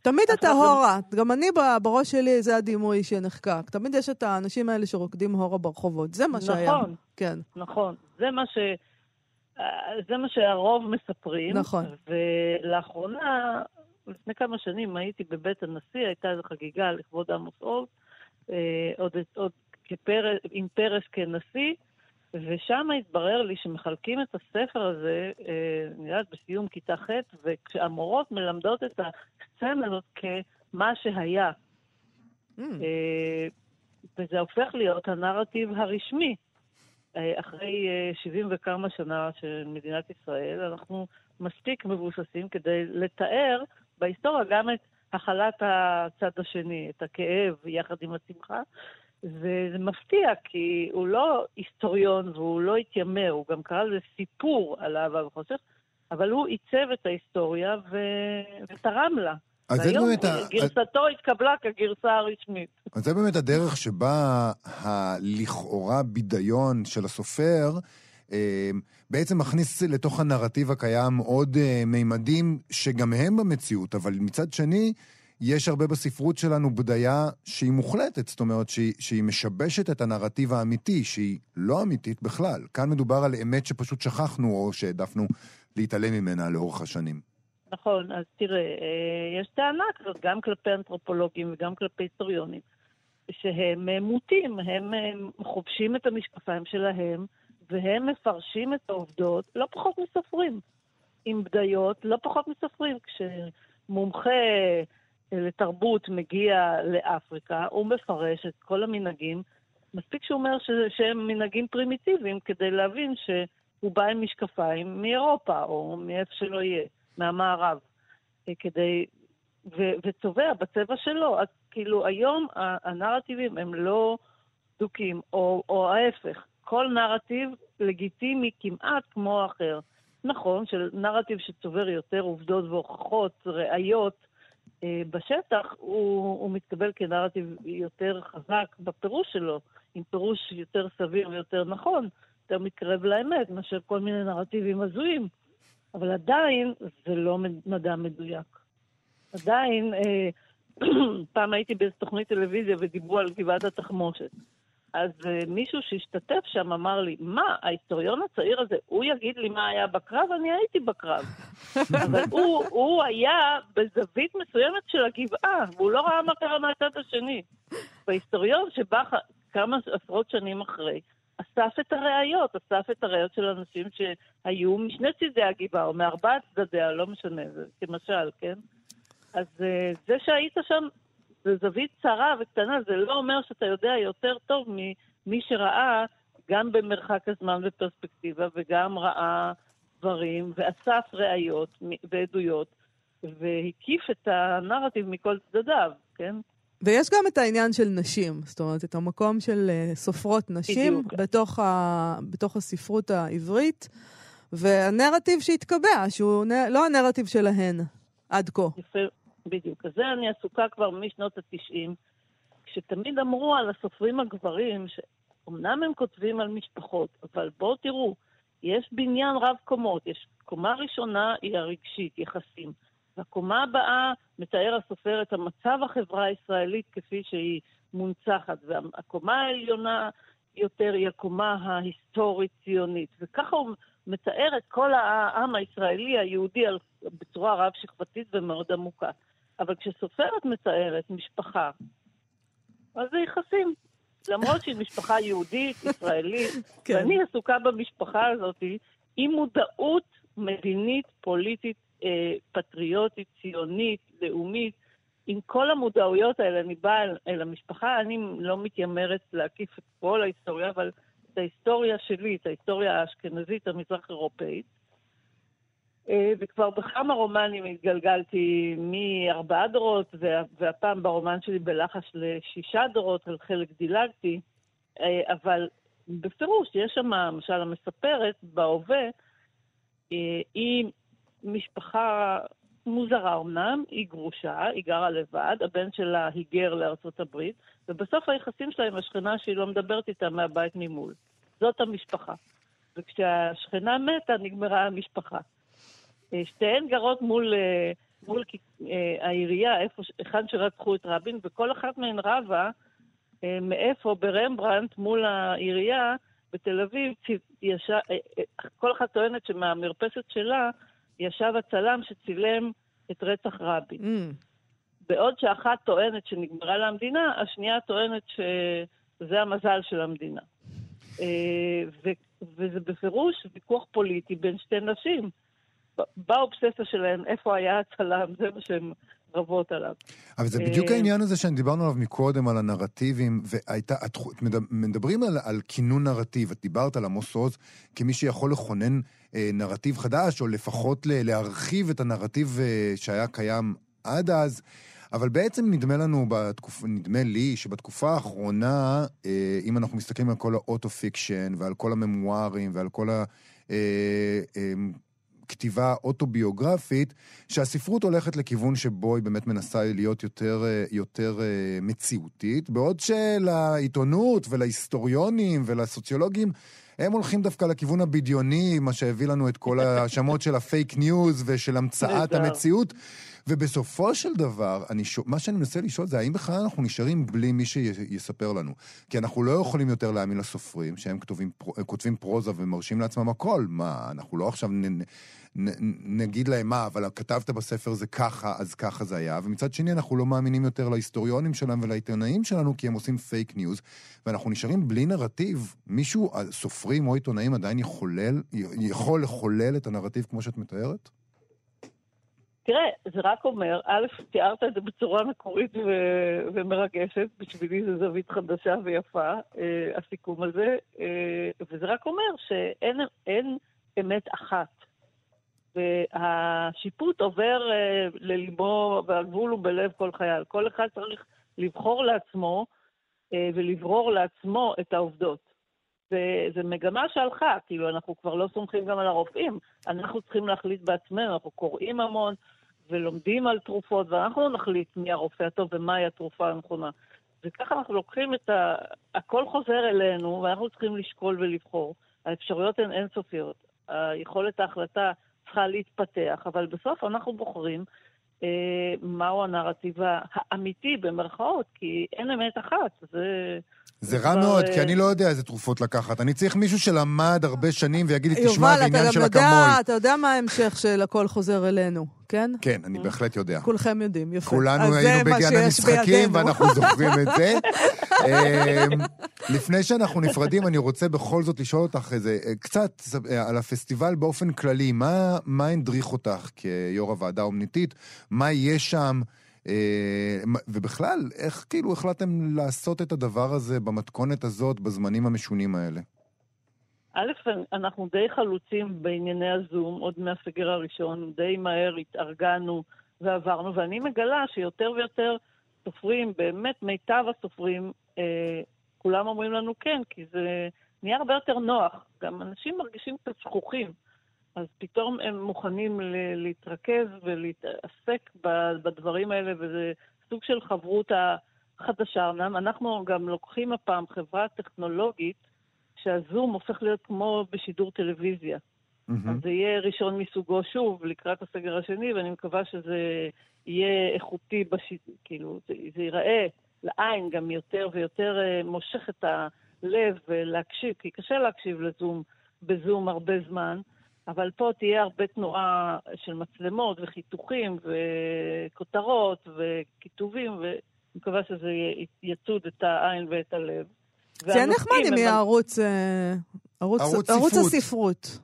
תמיד אתה גם- הורה. גם אני, ב- בראש שלי, זה הדימוי שנחקק. תמיד יש את האנשים האלה שרוקדים הורה ברחובות. זה מה שהיה. נכון. כן. נכון. זה מה ש... אה, זה מה שהרוב מספרים. נכון. ולאחרונה, לפני כמה שנים הייתי בבית הנשיא, הייתה איזו חגיגה לכבוד עמוס עוז, אה, עוד, עוד כפרס, עם פרס כנשיא, ושם התברר לי שמחלקים את הספר הזה, אה, נראה לי בסיום כיתה ח', וכשהמורות מלמדות את הסצנה הזאת כמה שהיה. Mm. אה, וזה הופך להיות הנרטיב הרשמי. אה, אחרי אה, 70 וכמה שנה של מדינת ישראל, אנחנו מספיק מבוססים כדי לתאר בהיסטוריה גם את הכלת הצד השני, את הכאב יחד עם השמחה. וזה מפתיע, כי הוא לא היסטוריון והוא לא התיימר, הוא גם קרא לזה סיפור על אהבה וחושך, אבל הוא עיצב את ההיסטוריה ו... ותרם לה. אז זה באמת ה- גרסתו התקבלה כגרסה הרשמית. אז זה באמת הדרך שבה הלכאורה בידיון של הסופר אה, בעצם מכניס לתוך הנרטיב הקיים עוד אה, מימדים שגם הם במציאות, אבל מצד שני, יש הרבה בספרות שלנו בדיה שהיא מוחלטת, זאת אומרת שהיא, שהיא משבשת את הנרטיב האמיתי, שהיא לא אמיתית בכלל. כאן מדובר על אמת שפשוט שכחנו או שהעדפנו להתעלם ממנה לאורך השנים. נכון, אז תראה, אה, יש טענה כזאת גם כלפי אנתרופולוגים וגם כלפי היסטוריונים, שהם אה, מוטים, הם חובשים את המשקפיים שלהם, והם מפרשים את העובדות לא פחות מסופרים, עם בדיות, לא פחות מסופרים. כשמומחה אה, לתרבות מגיע לאפריקה, הוא מפרש את כל המנהגים, מספיק שהוא אומר ש- שהם מנהגים פרימיטיביים כדי להבין שהוא בא עם משקפיים מאירופה, או מאיפה שלא יהיה. מהמערב, אה, כדי... ו- וצובע בצבע שלו. אז כאילו, היום הנרטיבים הם לא דוקים, או, או ההפך. כל נרטיב לגיטימי כמעט כמו האחר. נכון, של נרטיב שצובר יותר עובדות והוכחות, ראיות, אה, בשטח הוא, הוא מתקבל כנרטיב יותר חזק בפירוש שלו, עם פירוש יותר סביר ויותר נכון, יותר מתקרב לאמת, מאשר כל מיני נרטיבים הזויים. אבל עדיין זה לא מדע מדויק. עדיין, אה, פעם הייתי באיזו תוכנית טלוויזיה ודיברו על גבעת התחמושת. אז אה, מישהו שהשתתף שם אמר לי, מה, ההיסטוריון הצעיר הזה, הוא יגיד לי מה היה בקרב? אני הייתי בקרב. אבל הוא, הוא היה בזווית מסוימת של הגבעה, והוא לא ראה מה קרה מהצד השני. וההיסטוריון שבא כמה עשרות שנים אחרי, אסף את הראיות, אסף את הראיות של אנשים שהיו משני צידי הגבעה, או מארבעת צדדיה, לא משנה, זה כמשל, כן? אז אה, זה שהיית שם, זה זווית צרה וקטנה, זה לא אומר שאתה יודע יותר טוב ממי שראה גם במרחק הזמן ופרספקטיבה, וגם ראה דברים, ואסף ראיות ועדויות, והקיף את הנרטיב מכל צדדיו, כן? ויש גם את העניין של נשים, זאת אומרת, את המקום של uh, סופרות נשים בתוך, ה, בתוך הספרות העברית, והנרטיב שהתקבע, שהוא נ, לא הנרטיב שלהן עד כה. יפה, בדיוק. אז זה אני עסוקה כבר משנות ה-90, כשתמיד אמרו על הסופרים הגברים, שאומנם הם כותבים על משפחות, אבל בואו תראו, יש בניין רב קומות, יש קומה ראשונה היא הרגשית, יחסים. והקומה הבאה מתאר הסופר את המצב החברה הישראלית כפי שהיא מונצחת, והקומה העליונה יותר היא הקומה ההיסטורית-ציונית. וככה הוא מתאר את כל העם הישראלי, היהודי, בצורה רב-שכבתית ומאוד עמוקה. אבל כשסופרת מתארת משפחה, אז זה יחסים. למרות שהיא משפחה יהודית, ישראלית, כן. ואני עסוקה במשפחה הזאת עם מודעות מדינית, פוליטית, אה, פטריוטית, ציונית, לאומית. עם כל המודעויות האלה, אני באה אל, אל המשפחה, אני לא מתיימרת להקיף את כל ההיסטוריה, אבל את ההיסטוריה שלי, את ההיסטוריה האשכנזית המזרח-אירופאית. אה, וכבר בכמה רומנים התגלגלתי מארבעה דורות, והפעם ברומן שלי בלחש לשישה דורות, על חלק דילגתי, אה, אבל בפירוש יש שם, למשל המספרת בהווה, היא משפחה מוזרה אמנם, היא גרושה, היא גרה לבד, הבן שלה היגר לארצות הברית, ובסוף היחסים שלה עם השכנה שהיא לא מדברת איתה מהבית ממול. זאת המשפחה. וכשהשכנה מתה, נגמרה המשפחה. אה, שתיהן גרות מול, אה, מול אה, העירייה, איפה, היכן שרצחו את רבין, וכל אחת מהן רבה מאיפה ברמברנדט מול העירייה בתל אביב, ישב, כל אחת טוענת שמהמרפסת שלה ישב הצלם שצילם את רצח רבין. Mm. בעוד שאחת טוענת שנגמרה לה המדינה, השנייה טוענת שזה המזל של המדינה. ו- וזה בפירוש ויכוח פוליטי בין שתי נשים. באובססיה שלהן, איפה היה הצלם, זה מה שהן רבות עליו. אבל זה בדיוק אה, העניין הזה שדיברנו עליו מקודם, על הנרטיבים, והייתה, את מדברים על, על כינון נרטיב, את דיברת על עמוס עוז כמי שיכול לכונן אה, נרטיב חדש, או לפחות להרחיב את הנרטיב אה, שהיה קיים עד אז. אבל בעצם נדמה לנו, בתקופ... נדמה לי שבתקופה האחרונה, אה, אם אנחנו מסתכלים על כל האוטו-פיקשן ועל כל הממוארים ועל כל ה... כתיבה אוטוביוגרפית, שהספרות הולכת לכיוון שבו היא באמת מנסה להיות יותר, אה, יותר אה, מציאותית, בעוד שלעיתונות ולהיסטוריונים ולסוציולוגים הם הולכים דווקא לכיוון הבדיוני, מה שהביא לנו את כל ההאשמות של הפייק ניוז ושל המצאת המציאות. ובסופו של דבר, אני ש... מה שאני מנסה לשאול זה האם בכלל אנחנו נשארים בלי מי שיספר לנו. כי אנחנו לא יכולים יותר להאמין לסופרים, שהם כתובים, כותבים פרוזה ומרשים לעצמם הכל. מה, אנחנו לא עכשיו נ... נגיד להם מה, אבל כתבת בספר זה ככה, אז ככה זה היה. ומצד שני, אנחנו לא מאמינים יותר להיסטוריונים שלהם ולעיתונאים שלנו, כי הם עושים פייק ניוז, ואנחנו נשארים בלי נרטיב. מישהו, סופרים או עיתונאים עדיין יחולל, יכול לחולל את הנרטיב כמו שאת מתארת? תראה, זה רק אומר, א', תיארת את זה בצורה מקורית ו- ומרגשת, בשבילי זו זווית חדשה ויפה, אה, הסיכום הזה, אה, וזה רק אומר שאין אמת אחת. והשיפוט עובר אה, לליבו, והגבול הוא בלב כל חייל. כל אחד צריך לבחור לעצמו אה, ולברור לעצמו את העובדות. וזו מגמה שהלכה, כאילו, אנחנו כבר לא סומכים גם על הרופאים. אנחנו צריכים להחליט בעצמנו, אנחנו קוראים המון ולומדים על תרופות, ואנחנו נחליט מי הרופא הטוב ומהי התרופה הנכונה. וככה אנחנו לוקחים את ה... הכל חוזר אלינו, ואנחנו צריכים לשקול ולבחור. האפשרויות הן אינסופיות. היכולת ההחלטה צריכה להתפתח, אבל בסוף אנחנו בוחרים אה, מהו הנרטיב האמיתי במרכאות, כי אין אמת אחת. זה... זה רע מאוד, כי אני לא יודע איזה תרופות לקחת. אני צריך מישהו שלמד הרבה שנים ויגיד לי, תשמע, זה עניין של אקמול. יובל, אתה יודע מה ההמשך של הכל חוזר אלינו, כן? כן, אני בהחלט יודע. כולכם יודעים, יפה. כולנו היינו בגן המשחקים, ואנחנו זוכרים את זה. אמ, לפני שאנחנו נפרדים, אני רוצה בכל זאת לשאול אותך איזה, אה, קצת אה, על הפסטיבל באופן כללי. מה, הדריך אותך כיו"ר הוועדה האומנותית? מה יש שם? אה, ובכלל, איך כאילו החלטתם לעשות את הדבר הזה במתכונת הזאת, בזמנים המשונים האלה? א', אנחנו די חלוצים בענייני הזום, עוד מהסגר הראשון, די מהר התארגנו ועברנו, ואני מגלה שיותר ויותר סופרים, באמת מיטב הסופרים, אה, כולם אומרים לנו כן, כי זה נהיה הרבה יותר נוח. גם אנשים מרגישים קצת שכוחים, אז פתאום הם מוכנים ל- להתרכז ולהתעסק בדברים האלה, וזה סוג של חברות חדשה. אנחנו גם לוקחים הפעם חברה טכנולוגית, שהזום הופך להיות כמו בשידור טלוויזיה. Mm-hmm. אז זה יהיה ראשון מסוגו שוב לקראת הסגר השני, ואני מקווה שזה יהיה איכותי, בש... כאילו, זה, זה ייראה לעין גם יותר ויותר אה, מושך את הלב ולהקשיב, כי קשה להקשיב לזום בזום הרבה זמן, אבל פה תהיה הרבה תנועה של מצלמות וחיתוכים וכותרות וכיתובים, ואני מקווה שזה יצוד את העין ואת הלב. זה יהיה נחמד אם יהיה ערוץ, אה, ערוץ, ערוץ הספרות.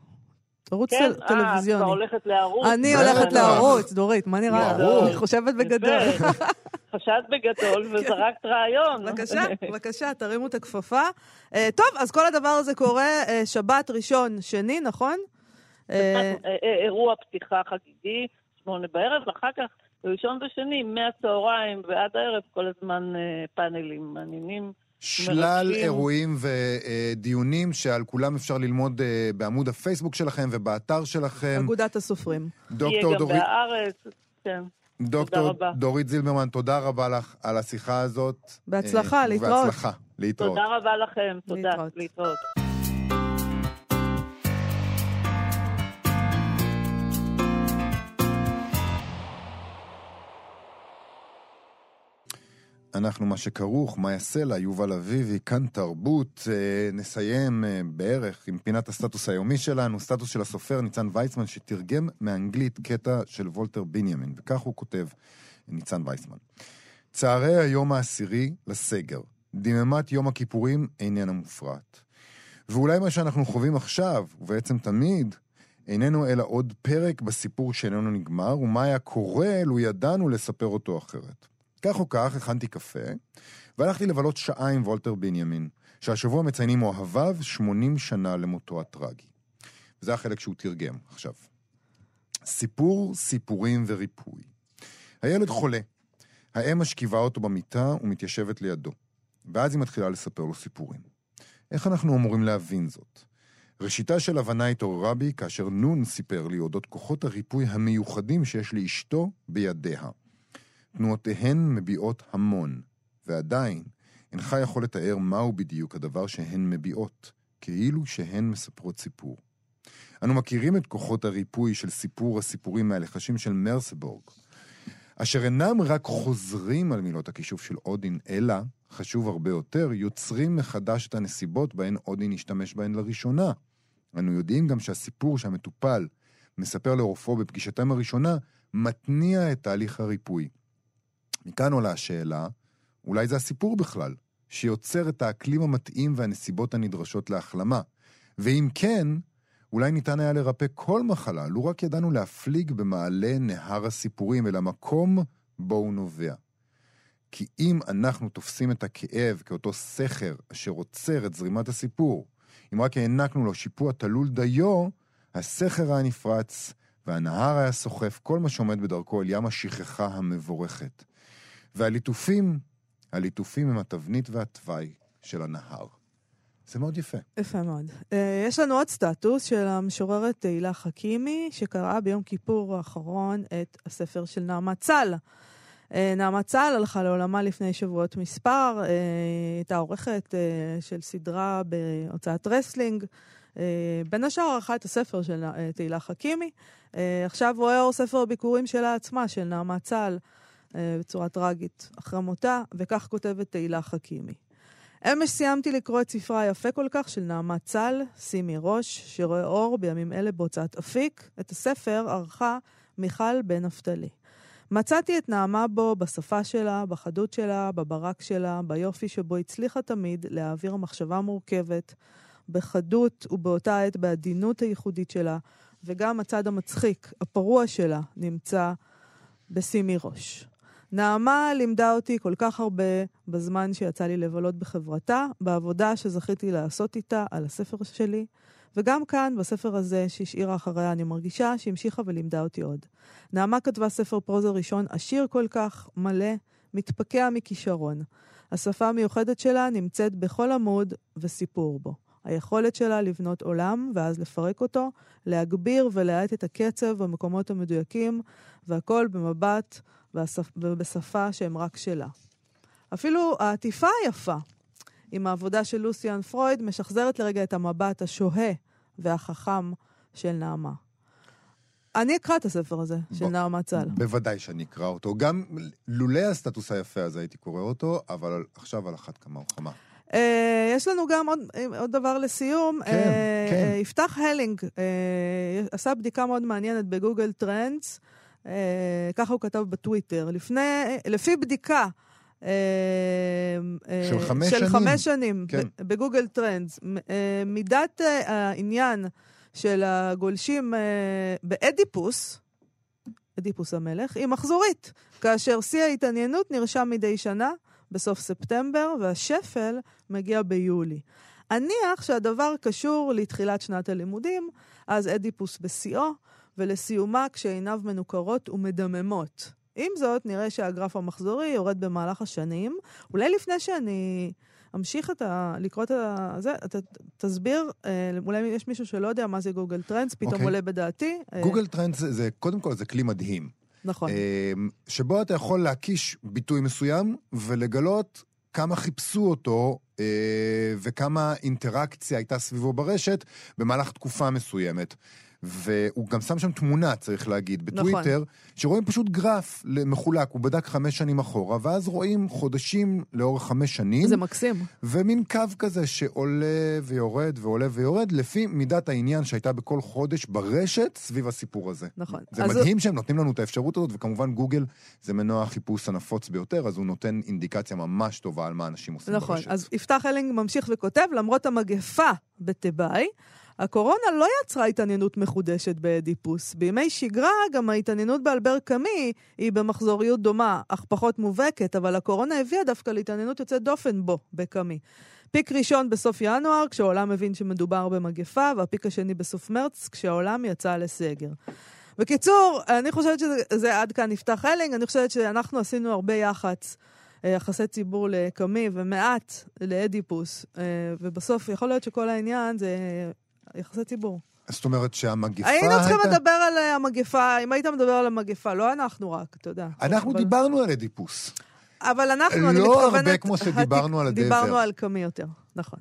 ערוץ כן? טלוויזיוני. כן, אה, את הולכת לערוץ. אני הולכת לערוץ, דורית, מה נראה? אני חושבת בגדול. חשבת בגדול כן. וזרקת רעיון. בבקשה, בבקשה, תרימו את הכפפה. אה, טוב, אז כל הדבר הזה קורה אה, שבת, ראשון, שני, נכון? אירוע פתיחה חגיגי, שמונה בערב, ואחר כך ראשון ושני, מהצהריים ועד הערב, כל הזמן פאנלים מעניינים. שלל מרשים. אירועים ודיונים שעל כולם אפשר ללמוד אה, בעמוד הפייסבוק שלכם ובאתר שלכם. אגודת הסופרים. דוקטור דורית... יהיה גם בארץ, כן. דוקטור דורית זילברמן, תודה רבה לך על השיחה הזאת. בהצלחה, להתראות. בהצלחה, להתראות. תודה רבה לכם, תודה, להתראות. להתראות. אנחנו מה שכרוך, מה יעשה לה, יובל אביבי, כאן תרבות. אה, נסיים אה, בערך עם פינת הסטטוס היומי שלנו, סטטוס של הסופר ניצן ויצמן, שתרגם מאנגלית קטע של וולטר בנימין, וכך הוא כותב, ניצן ויצמן. צערי היום העשירי לסגר, דממת יום הכיפורים איננה מופרעת. ואולי מה שאנחנו חווים עכשיו, ובעצם תמיד, איננו אלא עוד פרק בסיפור שאיננו נגמר, ומה היה קורה לו ידענו לספר אותו אחרת. כך או כך, הכנתי קפה, והלכתי לבלות שעה עם וולטר בנימין, שהשבוע מציינים אוהביו 80 שנה למותו הטרגי. וזה החלק שהוא תרגם עכשיו. סיפור, סיפורים וריפוי. הילד חולה. האם משכיבה אותו במיטה ומתיישבת לידו. ואז היא מתחילה לספר לו סיפורים. איך אנחנו אמורים להבין זאת? ראשיתה של הבנה התעוררה בי כאשר נון סיפר לי אודות כוחות הריפוי המיוחדים שיש לאשתו בידיה. תנועותיהן מביעות המון, ועדיין אינך יכול לתאר מהו בדיוק הדבר שהן מביעות, כאילו שהן מספרות סיפור. אנו מכירים את כוחות הריפוי של סיפור הסיפורים מהלחשים של מרסבורג, אשר אינם רק חוזרים על מילות הכישוף של אודין, אלא, חשוב הרבה יותר, יוצרים מחדש את הנסיבות בהן אודין השתמש בהן לראשונה. אנו יודעים גם שהסיפור שהמטופל מספר לרופאו בפגישתם הראשונה, מתניע את תהליך הריפוי. מכאן עולה השאלה, אולי זה הסיפור בכלל, שיוצר את האקלים המתאים והנסיבות הנדרשות להחלמה. ואם כן, אולי ניתן היה לרפא כל מחלה, לו רק ידענו להפליג במעלה נהר הסיפורים אל המקום בו הוא נובע. כי אם אנחנו תופסים את הכאב כאותו סכר אשר עוצר את זרימת הסיפור, אם רק הענקנו לו שיפוע תלול דיו, הסכר היה נפרץ, והנהר היה סוחף כל מה שעומד בדרכו אל ים השכחה המבורכת. והליטופים, הליטופים הם התבנית והתוואי של הנהר. זה מאוד יפה. יפה מאוד. Uh, יש לנו עוד סטטוס של המשוררת תהילה חכימי, שקראה ביום כיפור האחרון את הספר של נעמה צל. Uh, נעמה צל הלכה לעולמה לפני שבועות מספר, uh, הייתה עורכת של סדרה בהוצאת רסלינג. בין השאר ערכה את הספר של תהילה חכימי. עכשיו רואה אור ספר הביקורים שלה עצמה, של נעמה צל. אה, בצורה טרגית אחרי מותה, וכך כותבת תהילה חכימי. אמש סיימתי לקרוא את ספרה היפה כל כך של נעמה צל, שימי ראש, שרואה אור בימים אלה בהוצאת אפיק. את הספר ערכה מיכל בן נפתלי. מצאתי את נעמה בו בשפה שלה, בחדות שלה, בברק שלה, ביופי שבו הצליחה תמיד להעביר מחשבה מורכבת, בחדות ובאותה עת בעדינות הייחודית שלה, וגם הצד המצחיק, הפרוע שלה, נמצא בשימי ראש. נעמה לימדה אותי כל כך הרבה בזמן שיצא לי לבלות בחברתה, בעבודה שזכיתי לעשות איתה על הספר שלי, וגם כאן, בספר הזה שהשאירה אחריה, אני מרגישה שהמשיכה ולימדה אותי עוד. נעמה כתבה ספר פרוזה ראשון עשיר כל כך, מלא, מתפקע מכישרון. השפה המיוחדת שלה נמצאת בכל עמוד וסיפור בו. היכולת שלה לבנות עולם ואז לפרק אותו, להגביר ולהאט את הקצב במקומות המדויקים, והכל במבט ובשפה שהם רק שלה. אפילו העטיפה היפה עם העבודה של לוסיאן פרויד משחזרת לרגע את המבט השוהה והחכם של נעמה. אני אקרא את הספר הזה, של בוא, נעמה צל. בוודאי שאני אקרא אותו. גם לולא הסטטוס היפה הזה הייתי קורא אותו, אבל עכשיו על אחת כמה וכמה. אה, יש לנו גם עוד, עוד דבר לסיום. כן, אה, כן. אה, יפתח הלינג אה, עשה בדיקה מאוד מעניינת בגוגל טרנדס, ככה הוא כתב בטוויטר. לפני, לפי בדיקה של חמש של שנים, חמש שנים כן. בגוגל טרנדס, מידת העניין של הגולשים באדיפוס, אדיפוס המלך, היא מחזורית, כאשר שיא ההתעניינות נרשם מדי שנה בסוף ספטמבר, והשפל מגיע ביולי. אניח שהדבר קשור לתחילת שנת הלימודים, אז אדיפוס בשיאו, ולסיומה כשעיניו מנוכרות ומדממות. עם זאת, נראה שהגרף המחזורי יורד במהלך השנים. אולי לפני שאני אמשיך את ה... לקרוא את ה... זה, אתה תסביר, אה, אולי יש מישהו שלא יודע מה זה גוגל טרנדס, פתאום אוקיי. עולה בדעתי. אה, גוגל טרנדס זה, זה, קודם כל, זה כלי מדהים. נכון. אה, שבו אתה יכול להקיש ביטוי מסוים ולגלות כמה חיפשו אותו אה, וכמה אינטראקציה הייתה סביבו ברשת במהלך תקופה מסוימת. והוא גם שם שם תמונה, צריך להגיד, בטוויטר, נכון. שרואים פשוט גרף מחולק, הוא בדק חמש שנים אחורה, ואז רואים חודשים לאורך חמש שנים. זה מקסים. ומין קו כזה שעולה ויורד ועולה ויורד, לפי מידת העניין שהייתה בכל חודש ברשת סביב הסיפור הזה. נכון. זה מדהים שהם נותנים לנו את האפשרות הזאת, וכמובן גוגל זה מנוע החיפוש הנפוץ ביותר, אז הוא נותן אינדיקציה ממש טובה על מה אנשים עושים נכון. ברשת. נכון, אז יפתח אלינג ממשיך וכותב, למרות המגפה בתיבאי, הקורונה לא יצרה התעניינות מחודשת באדיפוס. בימי שגרה גם ההתעניינות באלבר קאמי היא במחזוריות דומה, אך פחות מובהקת, אבל הקורונה הביאה דווקא להתעניינות יוצאת דופן בו, בקאמי. פיק ראשון בסוף ינואר, כשהעולם הבין שמדובר במגפה, והפיק השני בסוף מרץ, כשהעולם יצא לסגר. בקיצור, אני חושבת שזה עד כאן נפתח הלינג, אני חושבת שאנחנו עשינו הרבה יח"צ. יחסי ציבור לקאמי ומעט לאדיפוס, ובסוף יכול להיות שכל העניין זה יחסי ציבור. זאת אומרת שהמגפה היינו צריכים. לדבר על המגפה, אם היית מדבר על המגפה, לא אנחנו רק, אתה יודע. אנחנו. דיברנו על אדיפוס. אבל אנחנו, לא אני מתכוונת... לא הרבה כמו שדיברנו על הדבר. דיברנו על קמי יותר, נכון.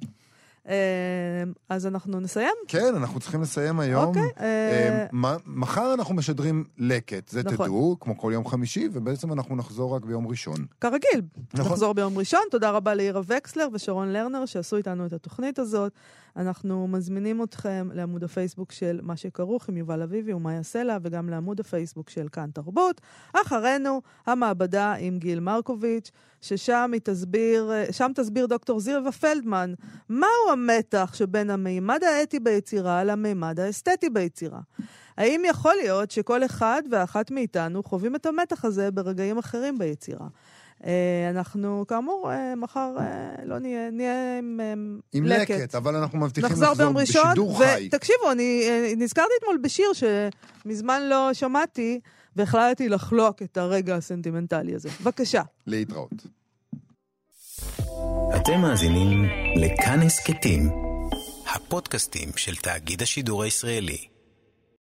אז אנחנו נסיים? כן, אנחנו צריכים לסיים היום. אוקיי. אה, מחר אנחנו משדרים לקט, זה נכון. תדעו, כמו כל יום חמישי, ובעצם אנחנו נחזור רק ביום ראשון. כרגיל, נכון. נחזור ביום ראשון. תודה רבה לאירה וקסלר ושרון לרנר שעשו איתנו את התוכנית הזאת. אנחנו מזמינים אתכם לעמוד הפייסבוק של מה שכרוך עם יובל אביבי ומאיה סלע, וגם לעמוד הפייסבוק של כאן תרבות. אחרינו, המעבדה עם גיל מרקוביץ', ששם תסביר, שם תסביר דוקטור זירבה פלדמן מהו המתח שבין המימד האתי ביצירה למימד האסתטי ביצירה. האם יכול להיות שכל אחד ואחת מאיתנו חווים את המתח הזה ברגעים אחרים ביצירה? אנחנו, כאמור, מחר לא נהיה, נהיה עם, עם לקט. לקט, אבל אנחנו מבטיחים לחזור לחזור ראשון, בשידור חי. ותקשיבו, אני נזכרתי אתמול בשיר שמזמן לא שמעתי, והחלטתי לחלוק את הרגע הסנטימנטלי הזה. בבקשה. להתראות. אתם מאזינים לכאן הסכתים, הפודקאסטים של תאגיד השידור הישראלי.